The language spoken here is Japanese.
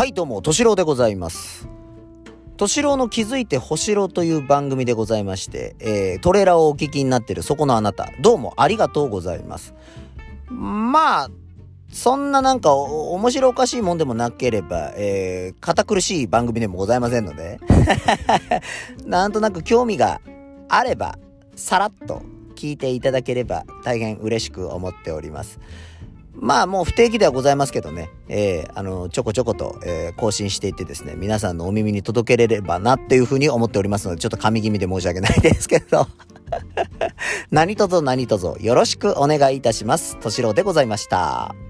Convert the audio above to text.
はい、どうも、としろうでございます。としろうの気づいてほしろという番組でございまして、えートレーラーをお聞きになっているそこのあなた、どうもありがとうございます。まあ、そんななんか面白おかしいもんでもなければ、えー堅苦しい番組でもございませんので、なんとなく興味があれば、さらっと聞いていただければ大変嬉しく思っております。まあもう不定期ではございますけどね、えーあの、ちょこちょこと、えー更新していってですね、皆さんのお耳に届けれればなっていうふうに思っておりますので、ちょっと神気味で申し訳ないですけど、何卒何卒よろしくお願いいたします。としろでございました。